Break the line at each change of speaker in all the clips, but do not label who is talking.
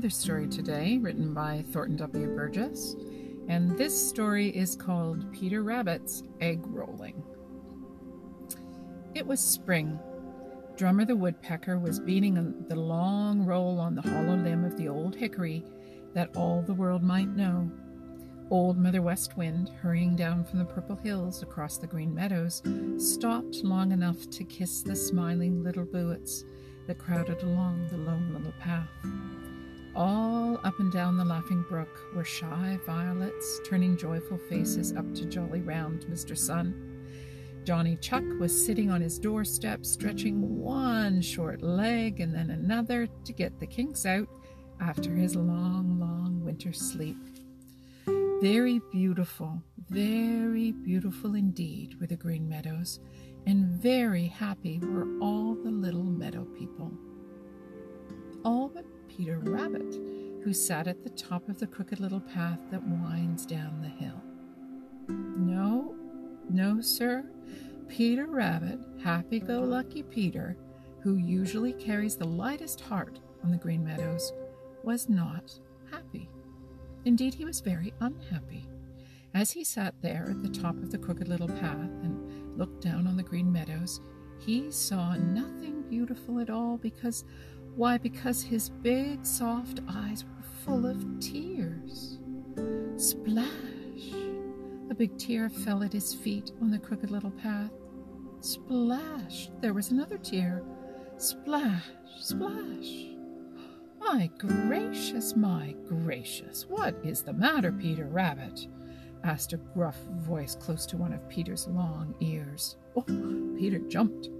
another story today written by Thornton W. Burgess. And this story is called Peter Rabbit's Egg Rolling. It was spring. Drummer the Woodpecker was beating the long roll on the hollow limb of the old hickory that all the world might know. Old Mother West Wind, hurrying down from the purple hills across the green meadows, stopped long enough to kiss the smiling little buoys that crowded along the lone little path. Up and down the laughing brook were shy violets, turning joyful faces up to jolly round Mr. Sun. Johnny Chuck was sitting on his doorstep, stretching one short leg and then another to get the kinks out after his long, long winter sleep. Very beautiful, very beautiful indeed were the green meadows, and very happy were all the little meadow people. All but Peter Rabbit, who sat at the top of the crooked little path that winds down the hill. No, no, sir. Peter Rabbit, happy go lucky Peter, who usually carries the lightest heart on the Green Meadows, was not happy. Indeed, he was very unhappy. As he sat there at the top of the crooked little path and looked down on the green meadows, he saw nothing beautiful at all because, why, because his big soft eyes were full of tears. Splash! A big tear fell at his feet on the crooked little path. Splash! There was another tear. Splash! Splash! My gracious, my gracious, what is the matter, Peter Rabbit? asked a gruff voice close to one of Peter's long ears. Oh, Peter jumped.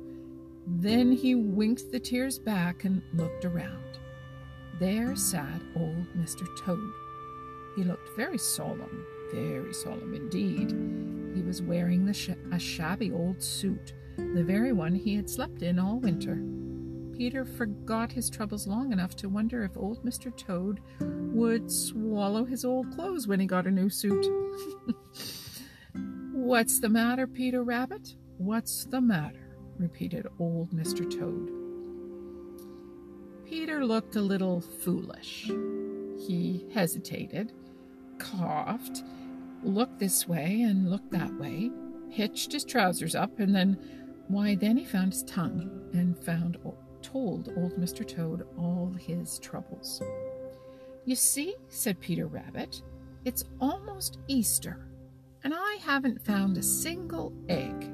Then he winked the tears back and looked around. There sat old Mr. Toad. He looked very solemn, very solemn indeed. He was wearing sh- a shabby old suit, the very one he had slept in all winter. Peter forgot his troubles long enough to wonder if old Mr. Toad would swallow his old clothes when he got a new suit. What's the matter, Peter Rabbit? What's the matter? Repeated old Mr. Toad. Peter looked a little foolish. He hesitated, coughed, looked this way and looked that way, hitched his trousers up, and then, why, then he found his tongue and found told old Mr. Toad all his troubles. You see, said Peter Rabbit, it's almost Easter, and I haven't found a single egg.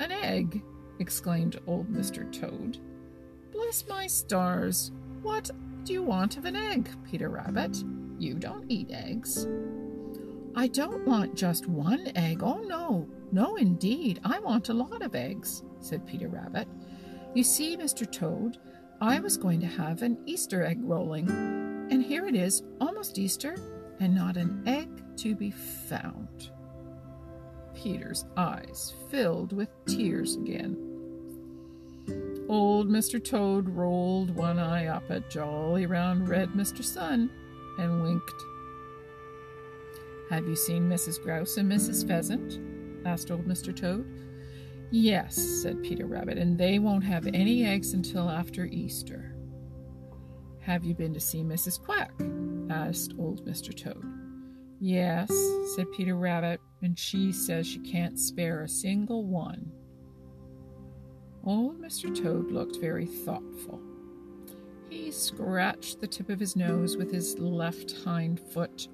An egg? exclaimed old Mr. Toad. Bless my stars! What do you want of an egg, Peter Rabbit? You don't eat eggs. I don't want just one egg. Oh, no, no, indeed. I want a lot of eggs, said Peter Rabbit. You see, Mr. Toad, I was going to have an Easter egg rolling, and here it is, almost Easter, and not an egg to be found. Peter's eyes filled with tears again. Old Mr. Toad rolled one eye up at jolly round red Mr. Sun and winked. Have you seen Mrs. Grouse and Mrs. Pheasant? asked old Mr. Toad. Yes, said Peter Rabbit, and they won't have any eggs until after Easter. Have you been to see Mrs. Quack? asked old Mr. Toad. Yes, said Peter Rabbit, and she says she can't spare a single one. Old Mr. Toad looked very thoughtful. He scratched the tip of his nose with his left hind foot.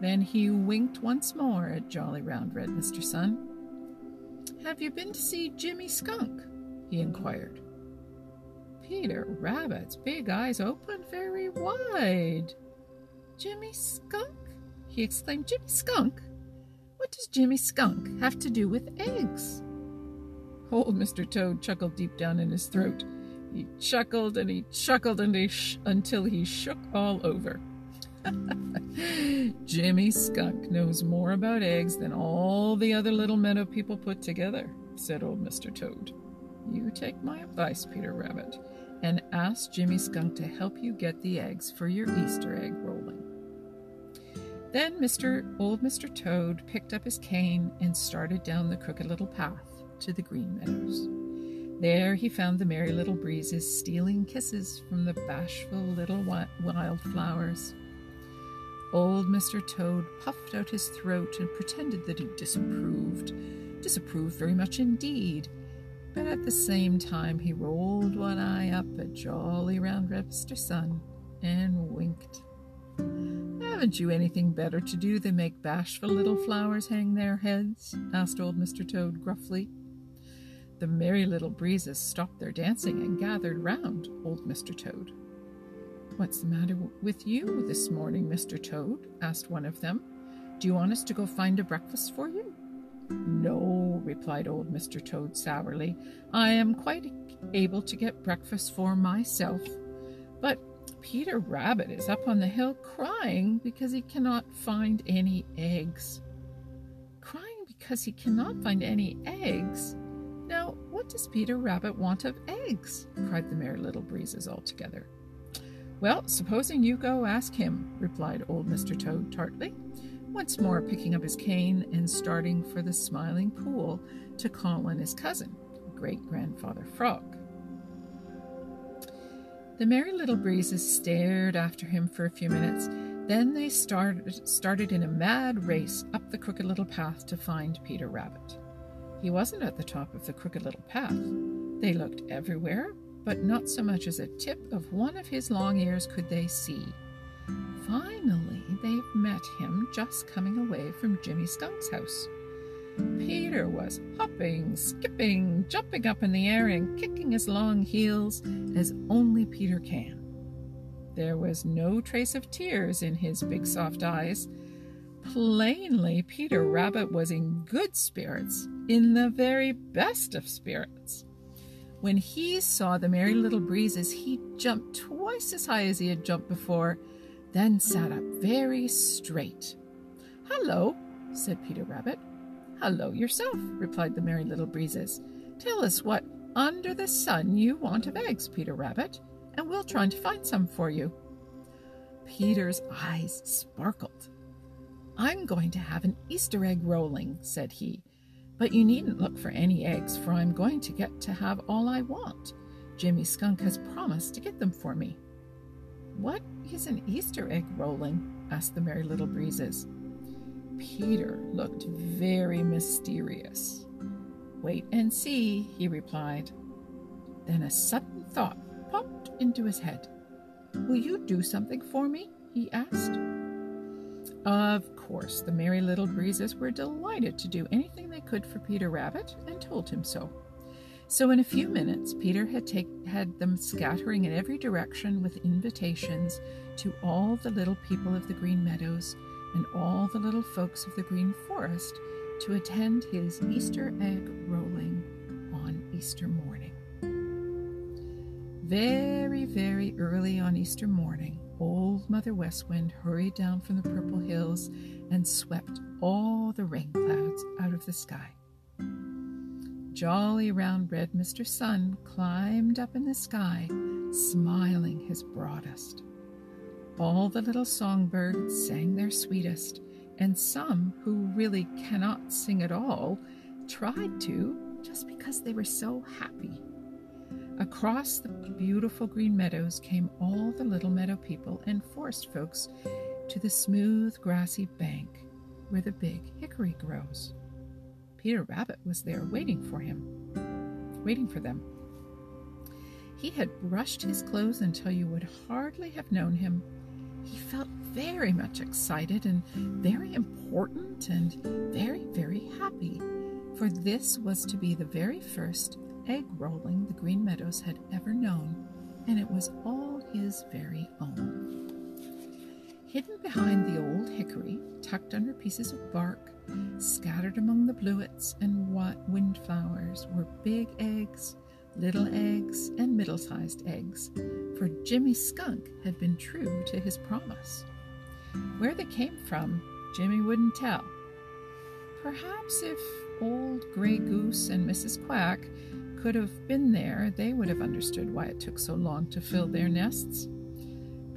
Then he winked once more at jolly round red Mr. Sun. Have you been to see Jimmy Skunk? he inquired. Peter Rabbit's big eyes opened very wide. Jimmy Skunk? He exclaimed. Jimmy Skunk? What does Jimmy Skunk have to do with eggs? Old Mr. Toad chuckled deep down in his throat. He chuckled and he chuckled and he sh- until he shook all over. Jimmy Skunk knows more about eggs than all the other little meadow people put together, said old Mr. Toad. You take my advice, Peter Rabbit, and ask Jimmy Skunk to help you get the eggs for your Easter egg rolling. Then Mr. Old Mr. Toad picked up his cane and started down the crooked little path to the Green Meadows. There he found the Merry Little Breezes stealing kisses from the bashful little wildflowers. Old Mr. Toad puffed out his throat and pretended that he disapproved, disapproved very much indeed. But at the same time, he rolled one eye up at jolly round Mr. Sun and winked. Haven't you anything better to do than make bashful little flowers hang their heads? asked old Mr. Toad gruffly. The Merry Little Breezes stopped their dancing and gathered round old Mr. Toad. What's the matter with you this morning, Mr. Toad? asked one of them. Do you want us to go find a breakfast for you? No, replied old Mr. Toad sourly. I am quite able to get breakfast for myself. But Peter Rabbit is up on the hill crying because he cannot find any eggs. Crying because he cannot find any eggs? Now, what does Peter Rabbit want of eggs? cried the Merry Little Breezes all together. Well, supposing you go ask him, replied old Mr. Toad tartly, once more picking up his cane and starting for the Smiling Pool to call on his cousin, Great Grandfather Frog. The Merry Little Breezes stared after him for a few minutes. Then they started, started in a mad race up the Crooked Little Path to find Peter Rabbit. He wasn't at the top of the Crooked Little Path. They looked everywhere, but not so much as a tip of one of his long ears could they see. Finally, they met him just coming away from Jimmy Skunk's house. Peter was hopping, skipping, jumping up in the air, and kicking his long heels as only Peter can. There was no trace of tears in his big soft eyes. Plainly, Peter Rabbit was in good spirits, in the very best of spirits. When he saw the Merry Little Breezes, he jumped twice as high as he had jumped before, then sat up very straight. Hello, said Peter Rabbit. Hello yourself, replied the Merry Little Breezes. Tell us what under the sun you want of eggs, Peter Rabbit, and we'll try to find some for you. Peter's eyes sparkled. I'm going to have an Easter egg rolling, said he. But you needn't look for any eggs, for I'm going to get to have all I want. Jimmy Skunk has promised to get them for me. What is an Easter egg rolling? asked the Merry Little Breezes. Peter looked very mysterious. Wait and see, he replied. Then a sudden thought popped into his head. Will you do something for me? he asked. Of course, the Merry Little Breezes were delighted to do anything they could for Peter Rabbit and told him so. So, in a few minutes, Peter had, take, had them scattering in every direction with invitations to all the little people of the Green Meadows and all the little folks of the Green Forest to attend his Easter egg rolling on Easter morning. Very, very early on Easter morning, Old Mother West Wind hurried down from the purple hills and swept all the rain clouds out of the sky. Jolly round red Mr. Sun climbed up in the sky, smiling his broadest. All the little songbirds sang their sweetest, and some who really cannot sing at all tried to just because they were so happy. Across the beautiful green meadows came all the little meadow people and forest folks to the smooth grassy bank where the big hickory grows. Peter Rabbit was there waiting for him, waiting for them. He had brushed his clothes until you would hardly have known him. He felt very much excited and very important and very, very happy, for this was to be the very first egg rolling the Green Meadows had ever known, and it was all his very own. Hidden behind the old hickory, tucked under pieces of bark, scattered among the bluets and windflowers, were big eggs, little eggs, and middle sized eggs, for Jimmy Skunk had been true to his promise. Where they came from, Jimmy wouldn't tell. Perhaps if old Gray Goose and Mrs. Quack could have been there, they would have understood why it took so long to fill their nests.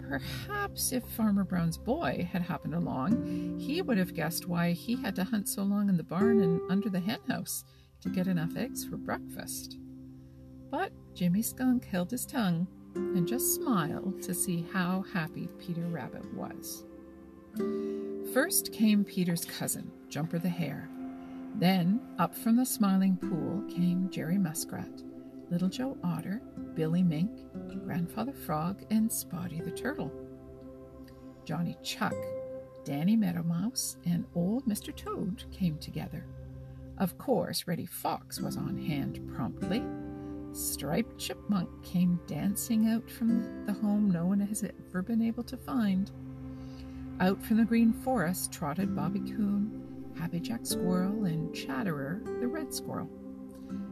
Perhaps if Farmer Brown's boy had happened along, he would have guessed why he had to hunt so long in the barn and under the henhouse to get enough eggs for breakfast. But Jimmy Skunk held his tongue and just smiled to see how happy Peter Rabbit was. First came Peter's cousin, Jumper the Hare. Then, up from the Smiling Pool came Jerry Muskrat, Little Joe Otter, Billy Mink, Grandfather Frog, and Spotty the Turtle. Johnny Chuck, Danny Meadow Mouse, and Old Mr. Toad came together. Of course, Reddy Fox was on hand promptly. Striped Chipmunk came dancing out from the home no one has ever been able to find. Out from the Green Forest trotted Bobby Coon, Happy Jack Squirrel, and Chatterer the Red Squirrel.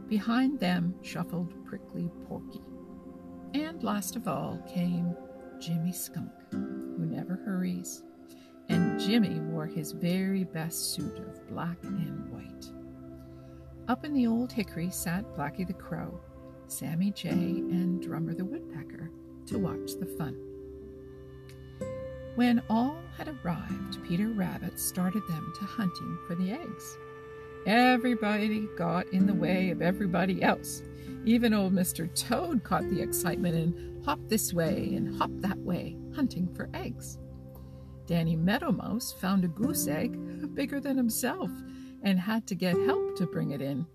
Behind them shuffled Prickly Porky. And last of all came Jimmy Skunk, who never hurries. And Jimmy wore his very best suit of black and white. Up in the old hickory sat Blacky the Crow, Sammy Jay, and Drummer the Woodpecker to watch the fun. When all had arrived, Peter Rabbit started them to hunting for the eggs. Everybody got in the way of everybody else. Even old Mr. Toad caught the excitement and hopped this way and hopped that way, hunting for eggs. Danny Meadow Mouse found a goose egg bigger than himself and had to get help to bring it in.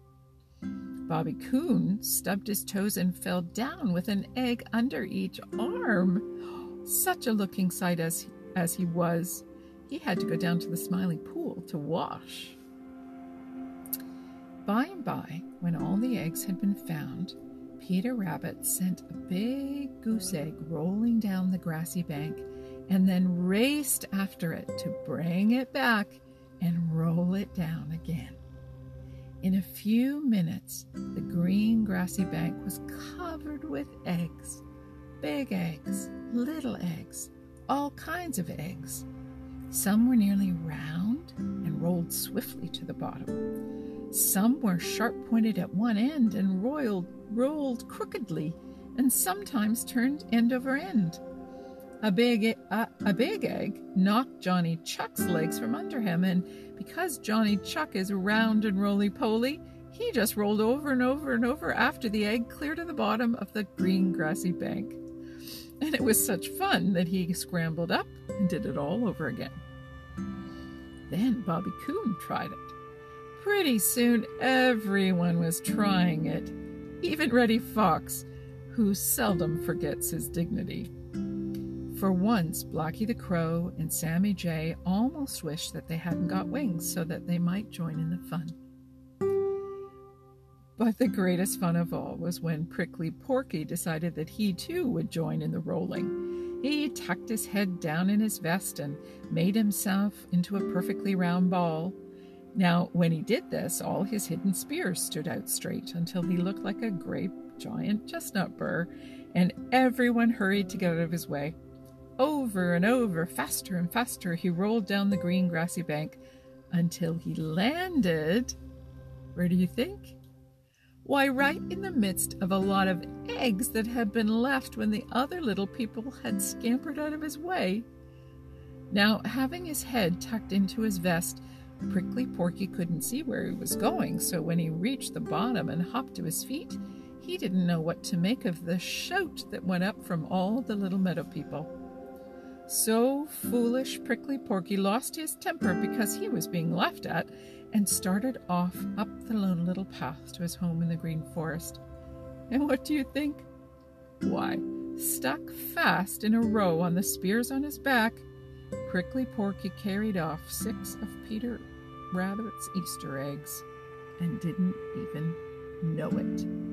Bobby Coon stubbed his toes and fell down with an egg under each arm. Such a looking sight as, as he was, he had to go down to the smiling pool to wash. By and by, when all the eggs had been found, Peter Rabbit sent a big goose egg rolling down the grassy bank and then raced after it to bring it back and roll it down again. In a few minutes, the green grassy bank was covered with eggs big eggs, little eggs, all kinds of eggs. Some were nearly round and rolled swiftly to the bottom. Some were sharp pointed at one end and rolled, rolled crookedly, and sometimes turned end over end. A big, a, a big egg knocked Johnny Chuck's legs from under him, and because Johnny Chuck is round and roly poly, he just rolled over and over and over after the egg clear to the bottom of the green grassy bank. And it was such fun that he scrambled up and did it all over again. Then Bobby Coon tried it. Pretty soon everyone was trying it, even Reddy Fox, who seldom forgets his dignity. For once, Blacky the Crow and Sammy Jay almost wished that they hadn't got wings so that they might join in the fun. But the greatest fun of all was when Prickly Porky decided that he too would join in the rolling. He tucked his head down in his vest and made himself into a perfectly round ball. Now, when he did this, all his hidden spears stood out straight until he looked like a great giant chestnut burr, and everyone hurried to get out of his way. Over and over, faster and faster, he rolled down the green grassy bank until he landed. Where do you think? Why, right in the midst of a lot of eggs that had been left when the other little people had scampered out of his way. Now, having his head tucked into his vest, Prickly Porky couldn't see where he was going, so when he reached the bottom and hopped to his feet, he didn't know what to make of the shout that went up from all the little meadow people. So foolish Prickly Porky lost his temper because he was being laughed at and started off up the lone little path to his home in the Green Forest. And what do you think? Why, stuck fast in a row on the spears on his back, Prickly Porky carried off six of Peter Rabbit's Easter eggs and didn't even know it.